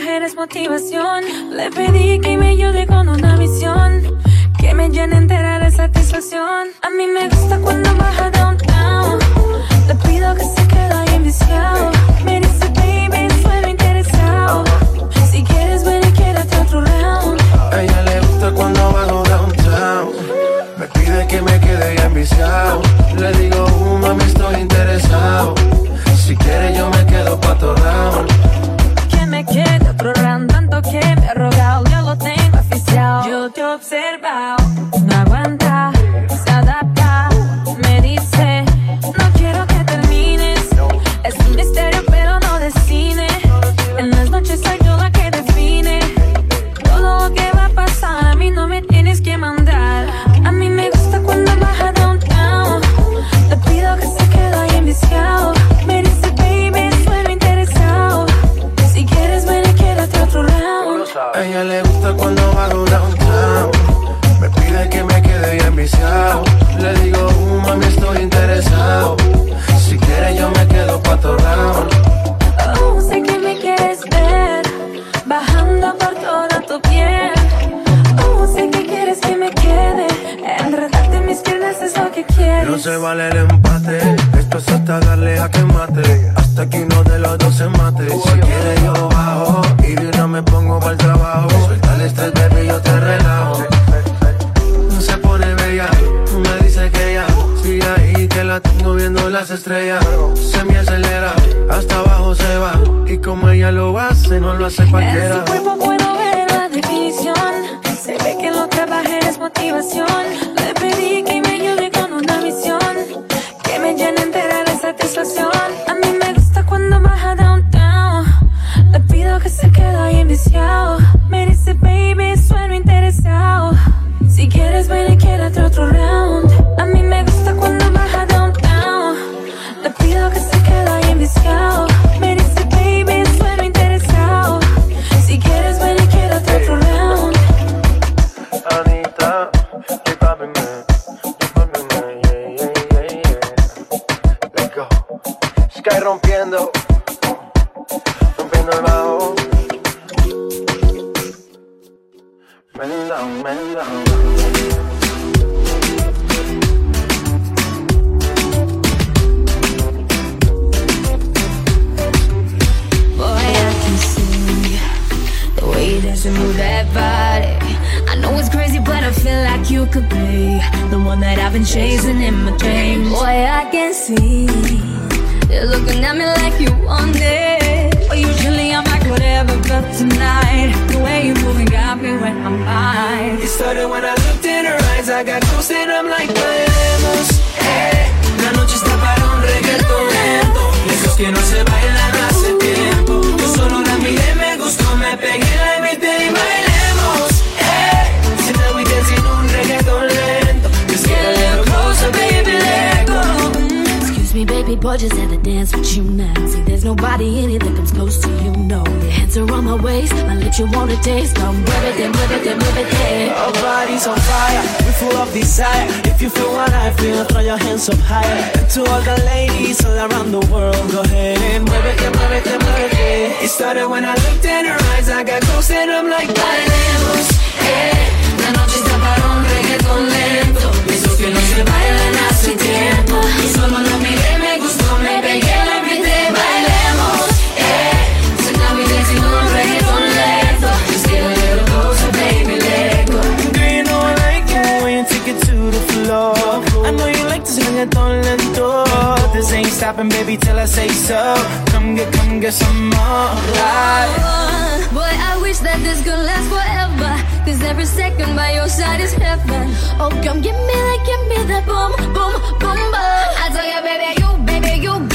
eres motivación. Le pedí que me ayude con una misión. Que me llene entera de satisfacción. A mí me gusta cuando baja downtown. Le pido que se quede ahí viciado. Me dice, baby, suena interesado. Si quieres, ven y quédate otro round. A ella le gusta cuando bajo downtown. Me pide que me quede ahí enviciado. Le digo, uh, mami, estoy interesado. Si quieres, yo me quedo pa' round. observado. stopping, baby, till I say so. Come get, come get some more life. Oh, boy, I wish that this could last forever. Cause every second by your side is heaven. Oh, come give me that, give me that boom, boom, boom, boom. I tell you, baby, you, baby, you.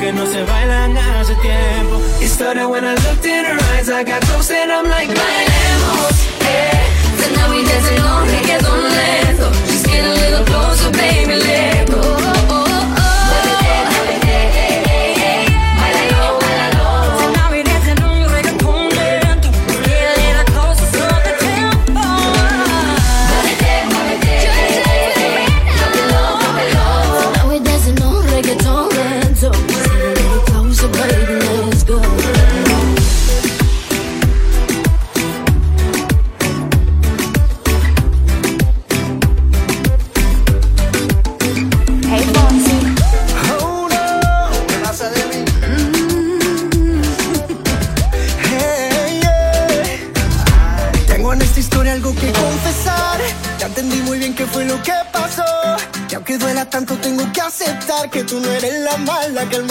Que no se bailan hace tiempo. It started when I looked in her eyes. I got close and I'm like, mala que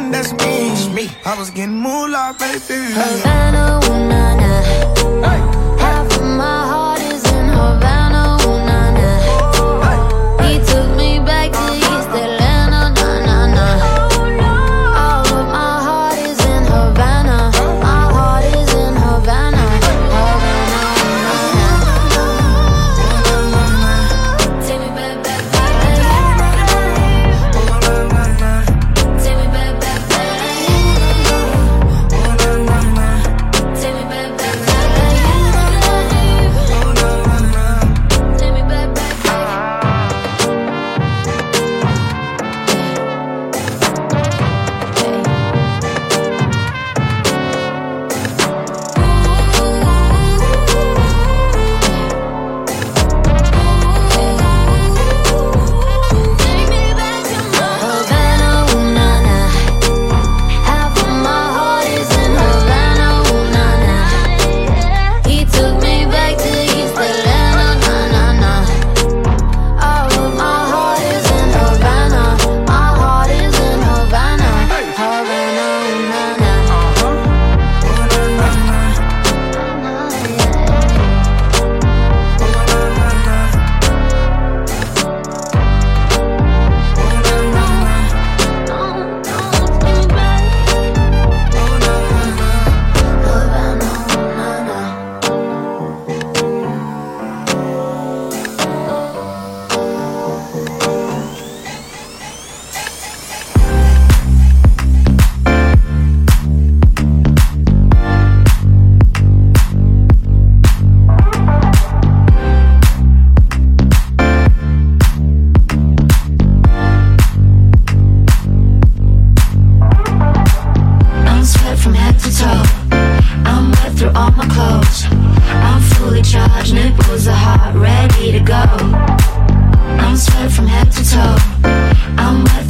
one, that's me. It's me. I was getting moolah, baby. Havana, ooh, na, na. Half of my heart is in Havana.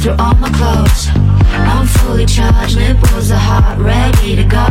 through all my clothes. I'm fully charged, nipples are hot, ready to go.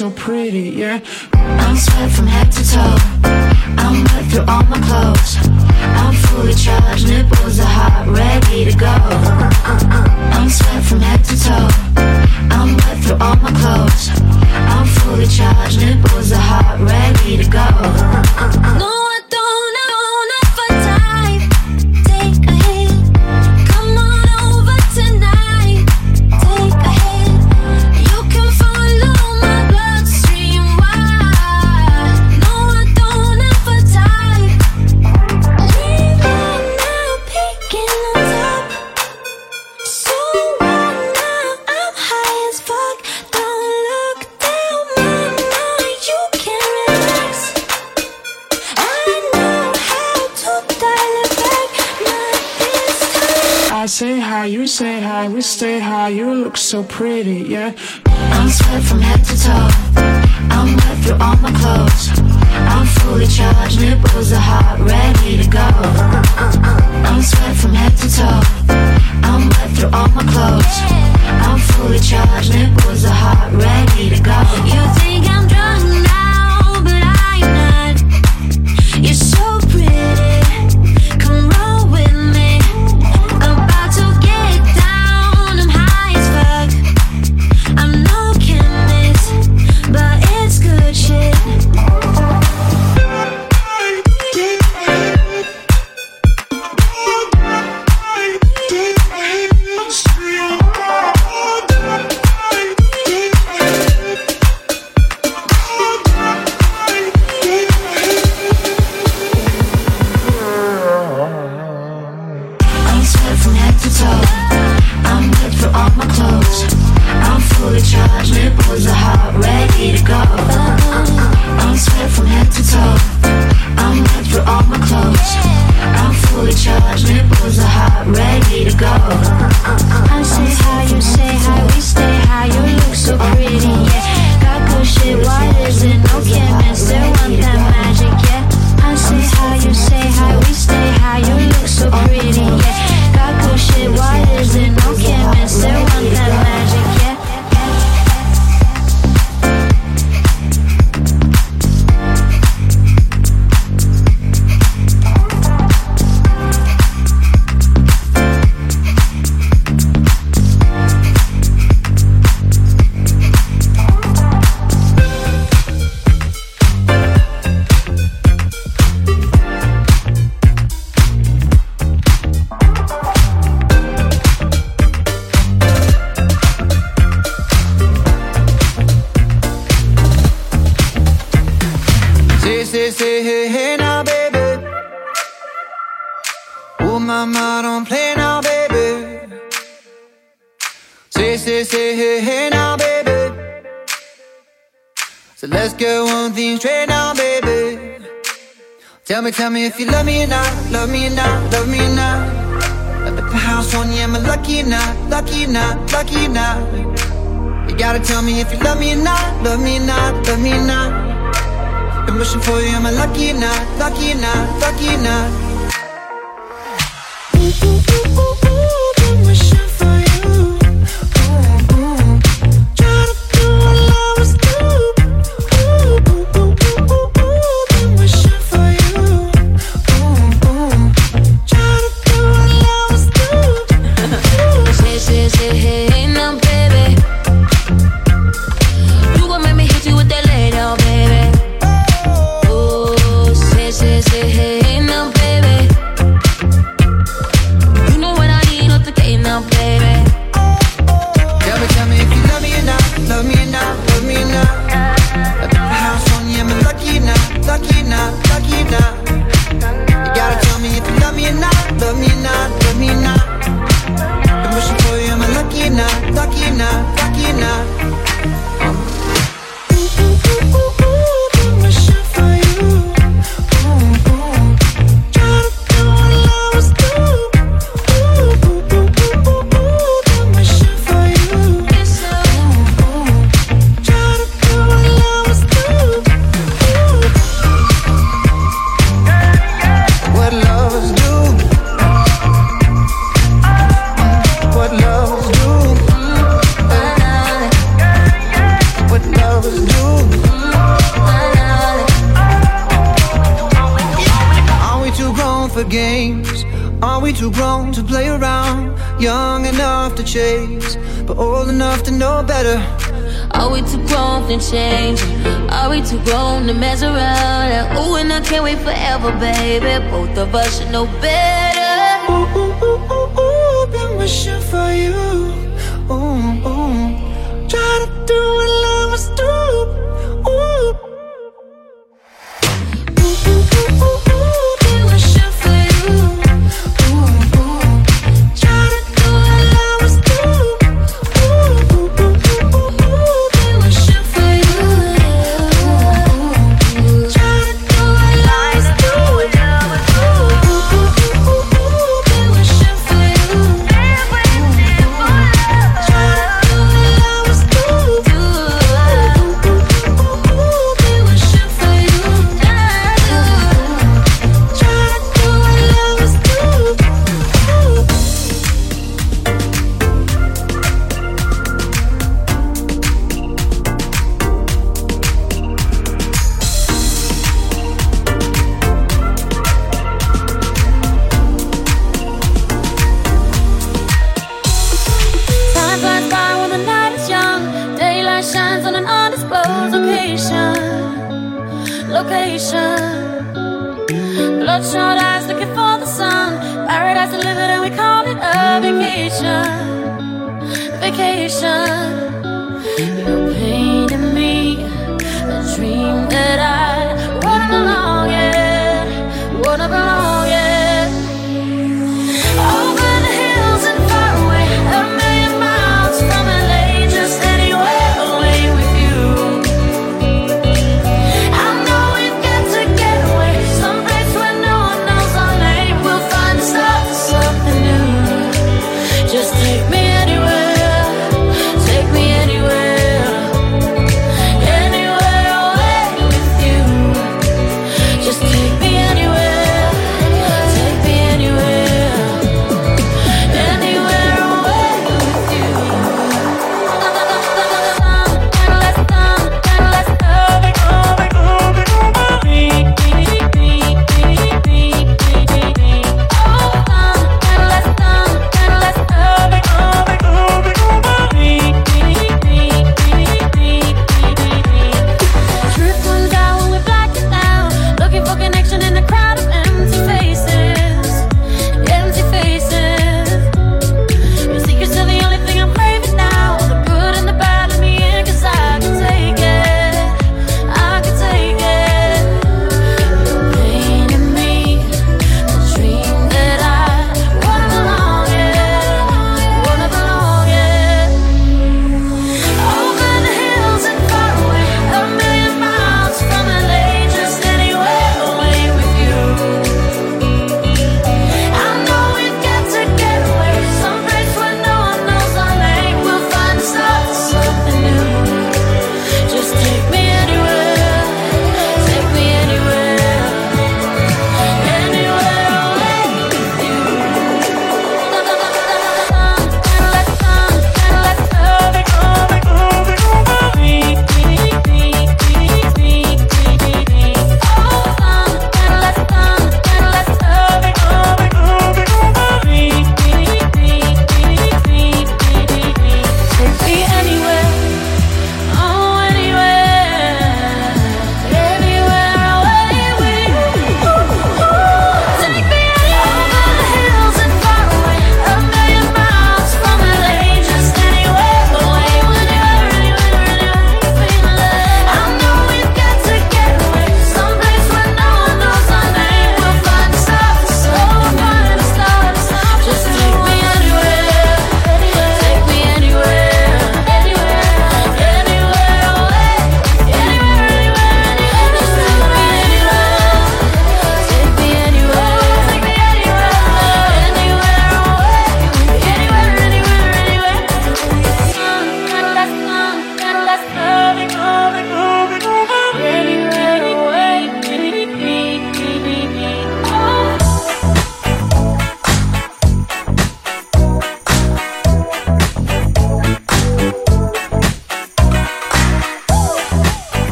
so pretty, yeah. so pretty, yeah.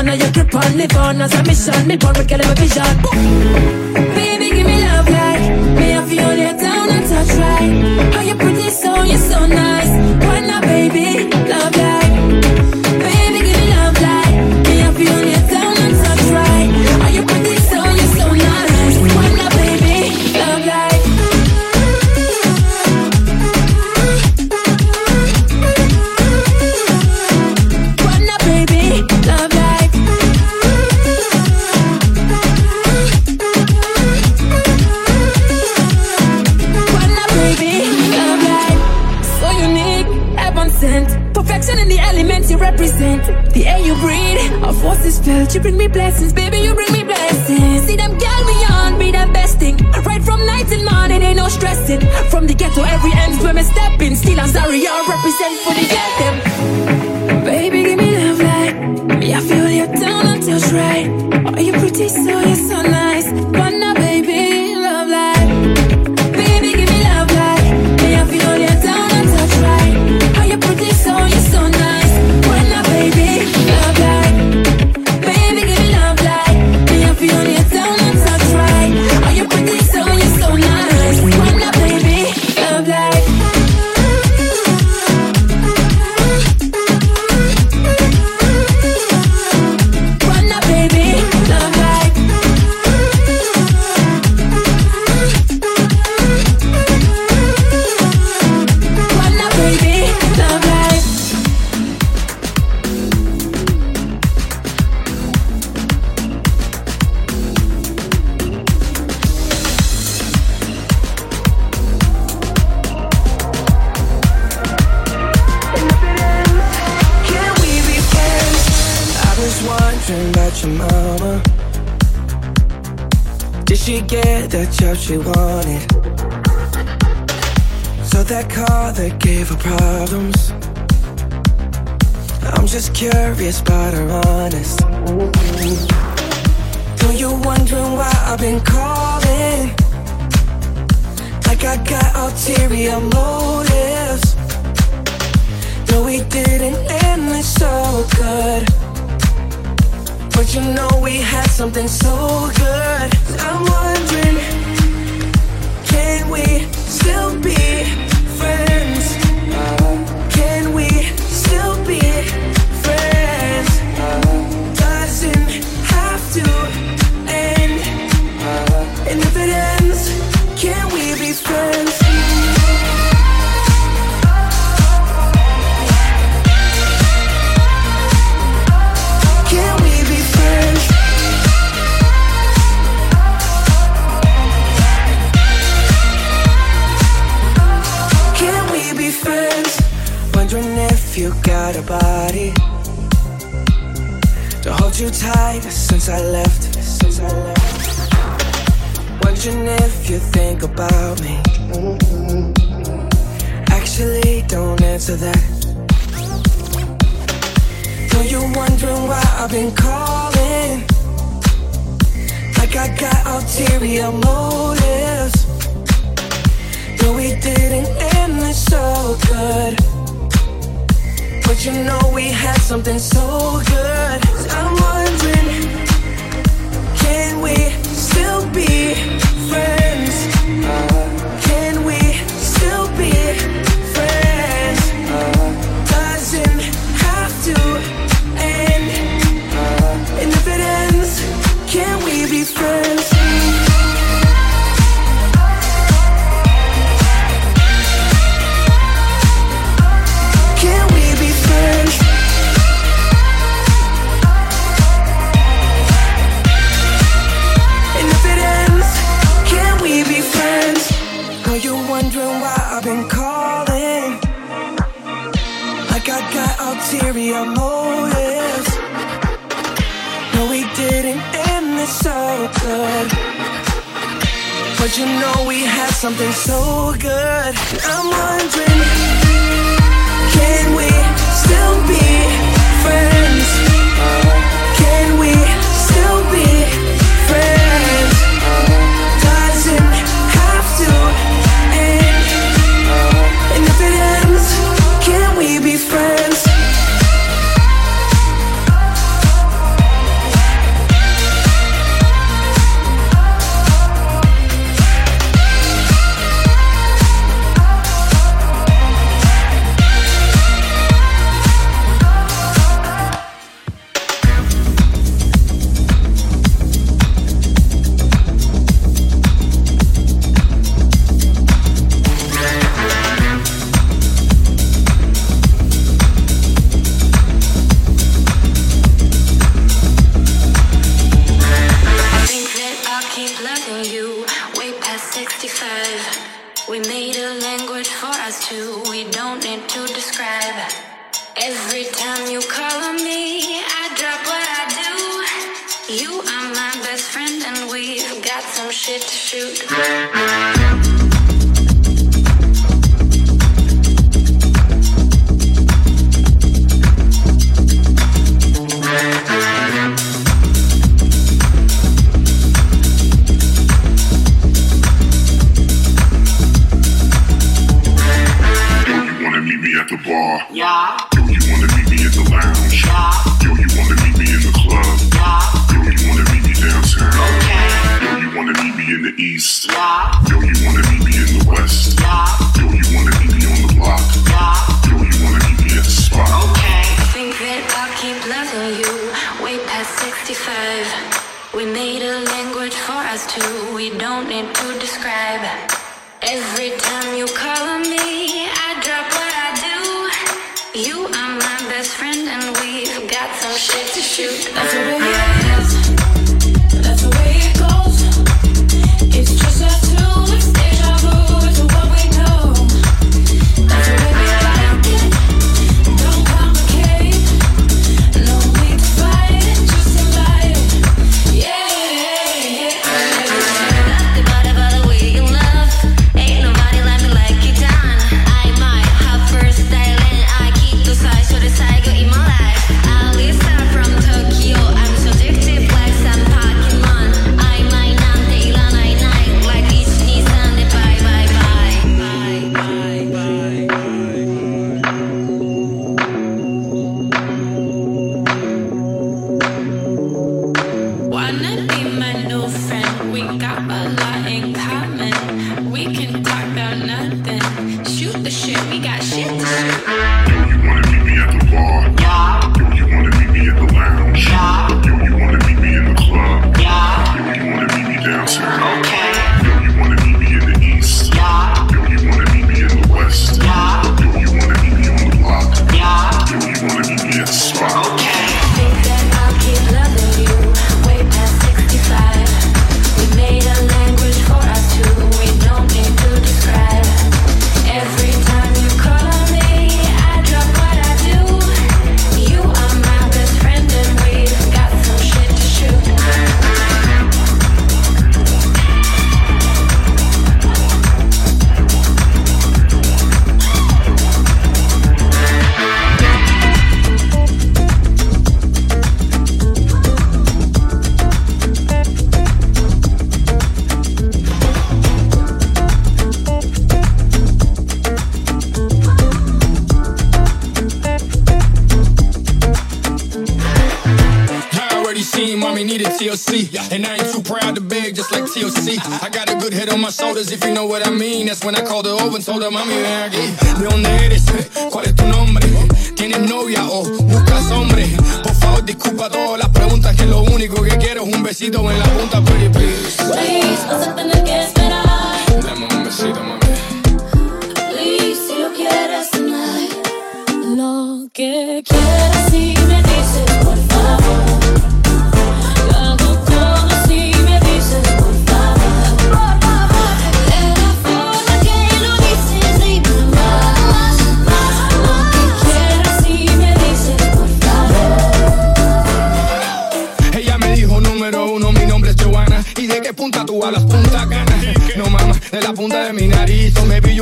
on, now you keep on live on as a mission. Me born with a vision. Baby, give me love like me. I feel let down and touch right. How you Did she get the job she wanted? So that car that gave her problems. I'm just curious about her honest. Know you wondering why I've been calling? Like I got ulterior motives. No, we didn't end it so good. But you know we had something so good. I'm wondering, can we still be friends? Can we still be friends? Doesn't have to end. And if it ends, can we be friends? If you got a body to hold you tight since I left. Since I left. Wondering if you think about me. Actually, don't answer that. Know you're wondering why I've been calling. Like I got ulterior motives. No, we didn't end it so good. But you know we had something so good. I'm wondering, can we still be friends? Ulterior motives. No, we didn't end this so good. But you know we had something so good. I'm wondering, can we still be friends? Can we us two, we don't need to describe every time. TLC. And I ain't too proud to beg, just like TLC. I got a good head on my shoulders, if you know what I mean. That's when I called her over and told her, mami, ven aquí. ¿De dónde eres? ¿Cuál es tu nombre? ¿Tienes novia o buscas hombre? Por favor, disculpa todas las preguntas, que lo único que quiero es un besito en la punta, pretty please. Please, vas a tener que esperar. Dame un besito, mami.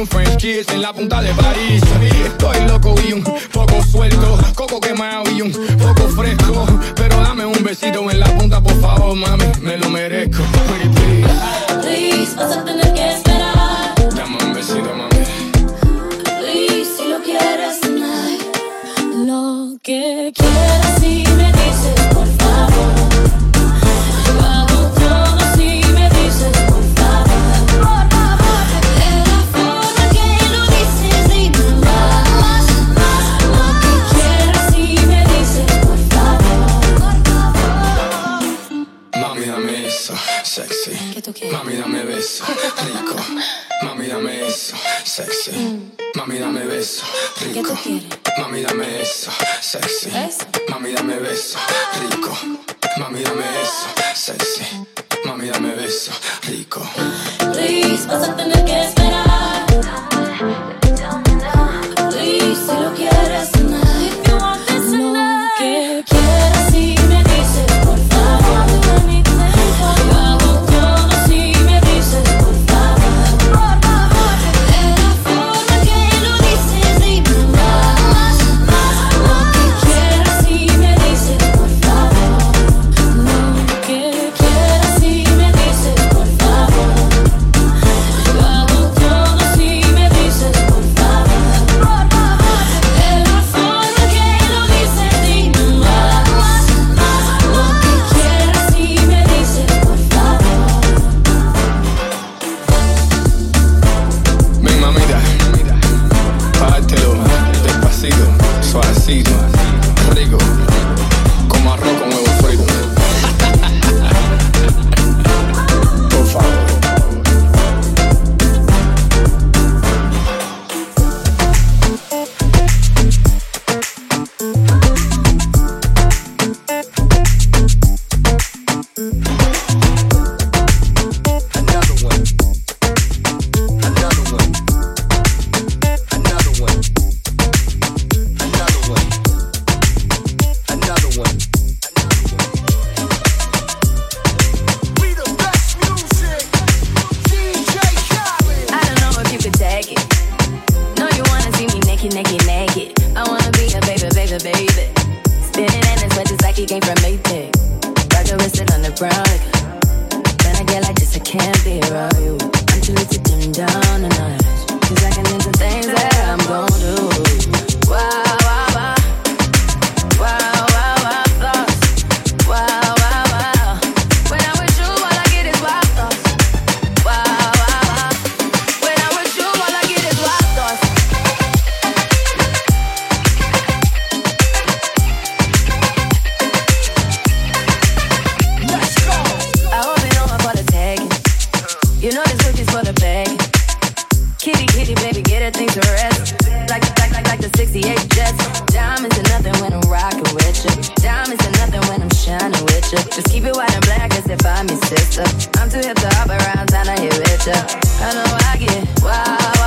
French kiss en la punta de París. Estoy loco y un poco suelto, coco quemado y un poco fresco. Pero dame un besito en la punta, por favor, mami, me lo merezco. Please, vas a tener que eso, rico. Mami, dame eso, sexy. Mami, dame beso, rico. Mami, dame eso, sexy. white and black as if I'm your sister. I'm too hip to hop around, time to hear it. ya. I know I get wild.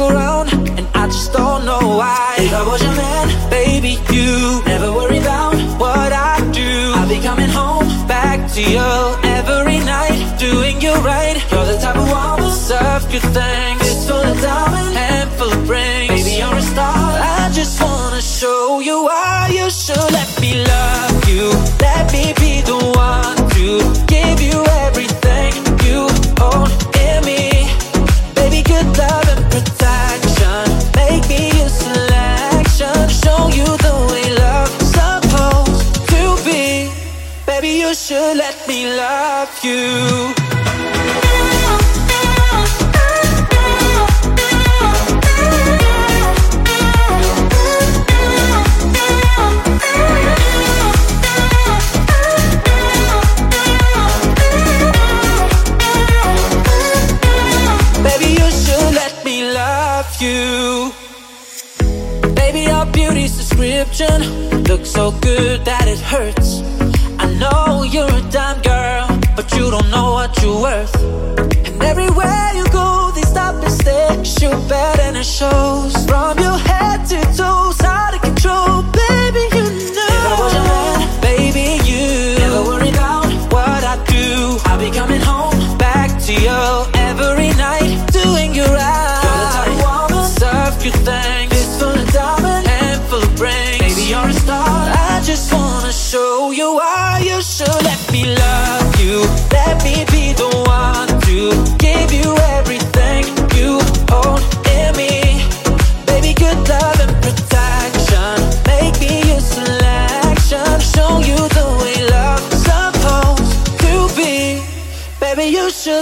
around.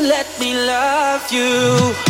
let me love you.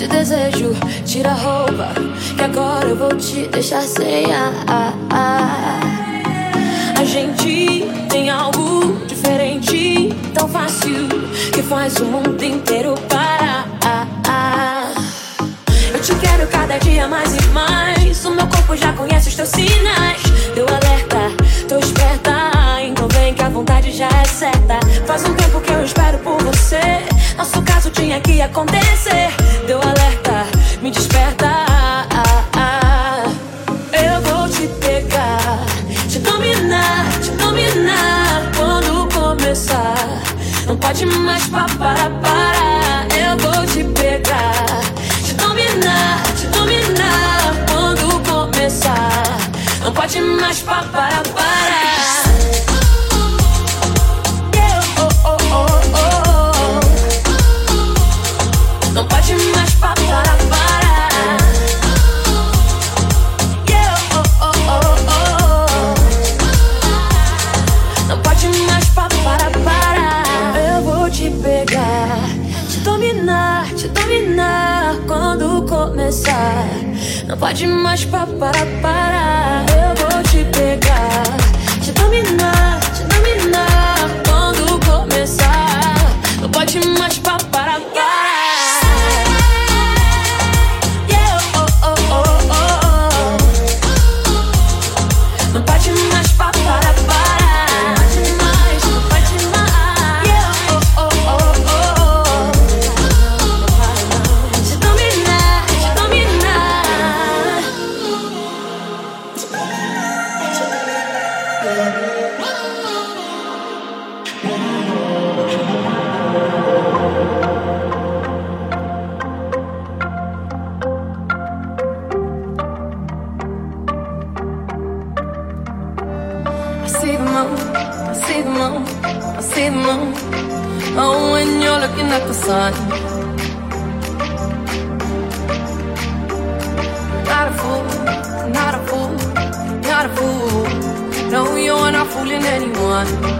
te desejo, tira a roupa, que agora eu vou te deixar sem A gente tem algo diferente, tão fácil, que faz o mundo inteiro cada dia mais e mais. O meu corpo já conhece os teus sinais. Deu alerta, tô esperta. Então vem que a vontade já é certa. Faz um tempo que eu espero por você. Nosso caso tinha que acontecer. para, para. Não pode mais para, para, para. Yeah, oh, oh, oh, oh. Não pode mais para, para, para. Eu vou te pegar, te dominar, te dominar quando começar. Não pode mais para, para. I see the moon, I see the moon. I see the moon. Oh, when you're looking at the sun. one.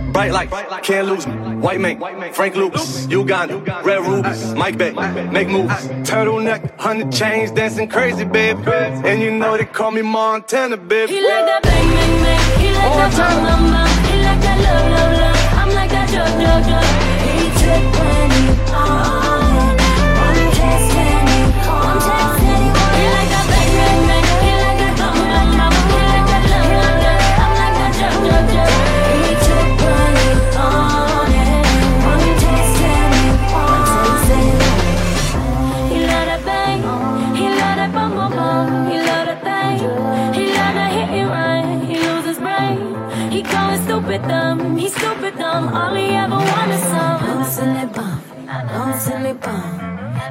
Bright like, can't lose me. White man, Frank Lucas, Uganda, Red Rubies, Mike Beck, make moves. Turtleneck, hundred chains, dancing crazy, baby. And you know they call me Montana, baby. He like that bang, bang, bang. He like that bang, bang. He like that love, love, love. I'm like that drug, drug, drug. He trip when he on Bumps in the bum.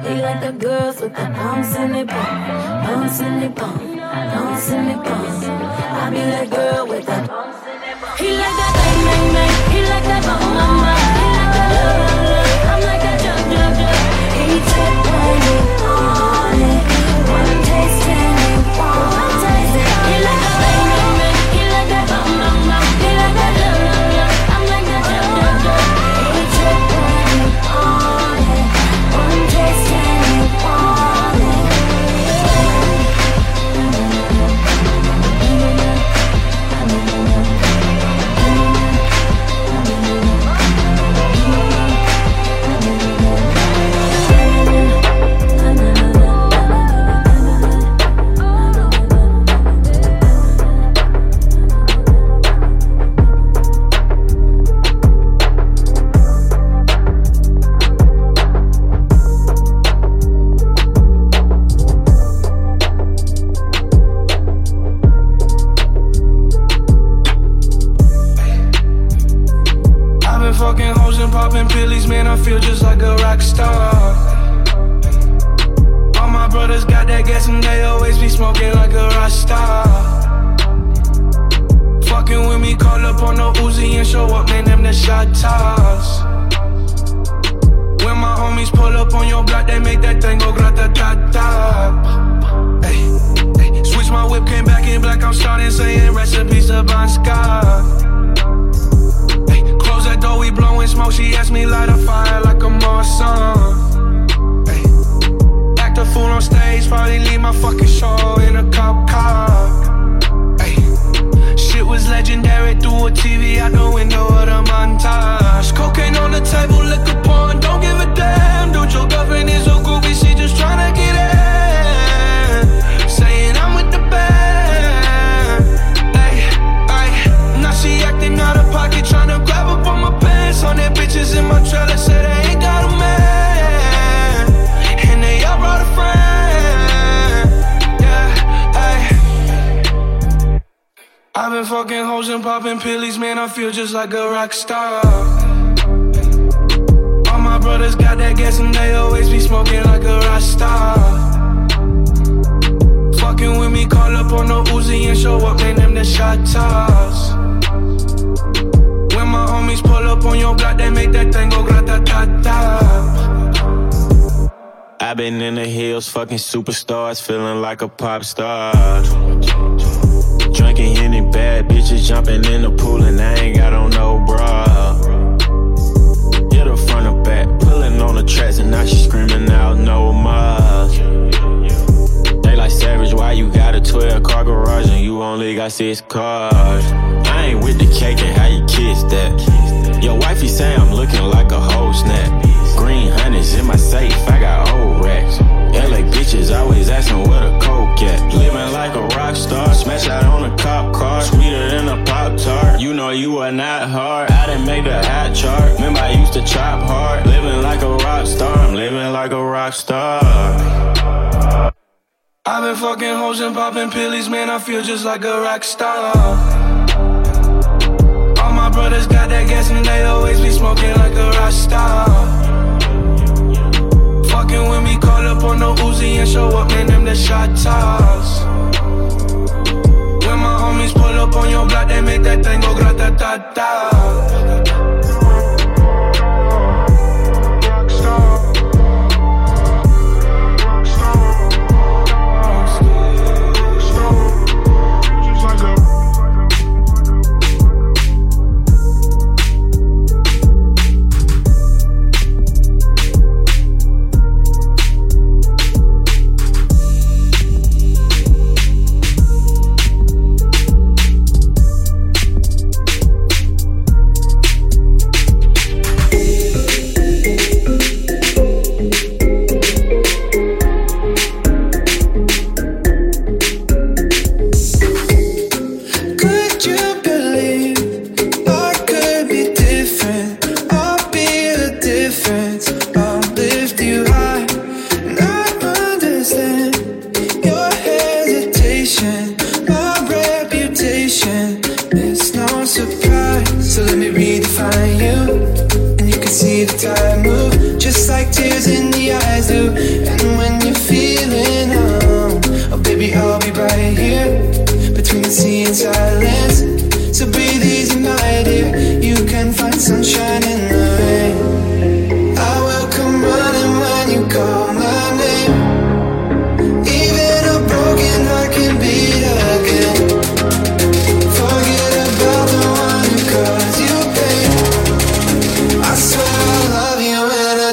He like the girls with the bounce in the bum, bounce in the bum, bounce in the bum. I be that girl with the bounce in the bum. He like that bang bang bang. He like that bum bum bum. He like that love love rock star. All my brothers got that gas and they always be smoking like a rock star. Fucking with me, call up on the Uzi and show up, man. Them the shot toss. When my homies pull up on your block, they make that thing go grata ta ta. Switch my whip, came back in black. I'm starting saying recipes of Bon Scott. Blowing smoke. She asked me light a fire like a Marsan. Ay, act a fool on stage, probably leave my fucking show in a cop car. Ay, shit was legendary through a TV out the window of the montage. Cocaine on the table, liquor porn, don't give a damn. Dude, your girlfriend is a groupie, she just tryna get in. Saying I'm with the band. Now she acting out of pocket, tryna 600 bitches in my trailer, said I ain't got a man. And they all brought a friend. Yeah. I've been fucking hoes and popping pills, man. I feel just like a rock star. All my brothers got that gas and they always be smoking like a rock star. Fucking with me, call up on the Uzi and show up, man, them the shot toss. My homies pull up on your block, they make that thing go grata ta ta. I've been in the hills, fucking superstars, feeling like a pop star. Drinking any bad bitches, jumping in the pool, and I ain't got on no bra. Hit her front or back, pulling on the tracks, and now she screaming out no more. They like savage, why you got a 12 car garage and you only got six cars? Ain't with the cake and how you kiss that. Your wifey say I'm looking like a whole snap. Green honey's in my safe, I got old racks. LA bitches always asking where the coke at. Living like a rock star, smash out on a cop car, sweeter than a pop tart. You know you are not hard. I didn't make the hot chart. Remember I used to chop hard. Living like a rock star, I'm living like a rock star. I've been fucking hoes and popping pillies, man. I feel just like a rock star. Brothers got that gas and they always be smoking like a rock star. Fucking with me, call up on the Uzi and show up, man. Them the shot toss. When my homies pull up on your block, they make that thing go grata ta ta.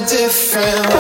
different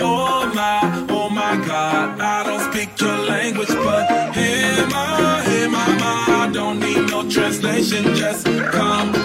oh my, oh my God. I don't speak your language, but hear my, hear my mind. I don't need no translation, just come.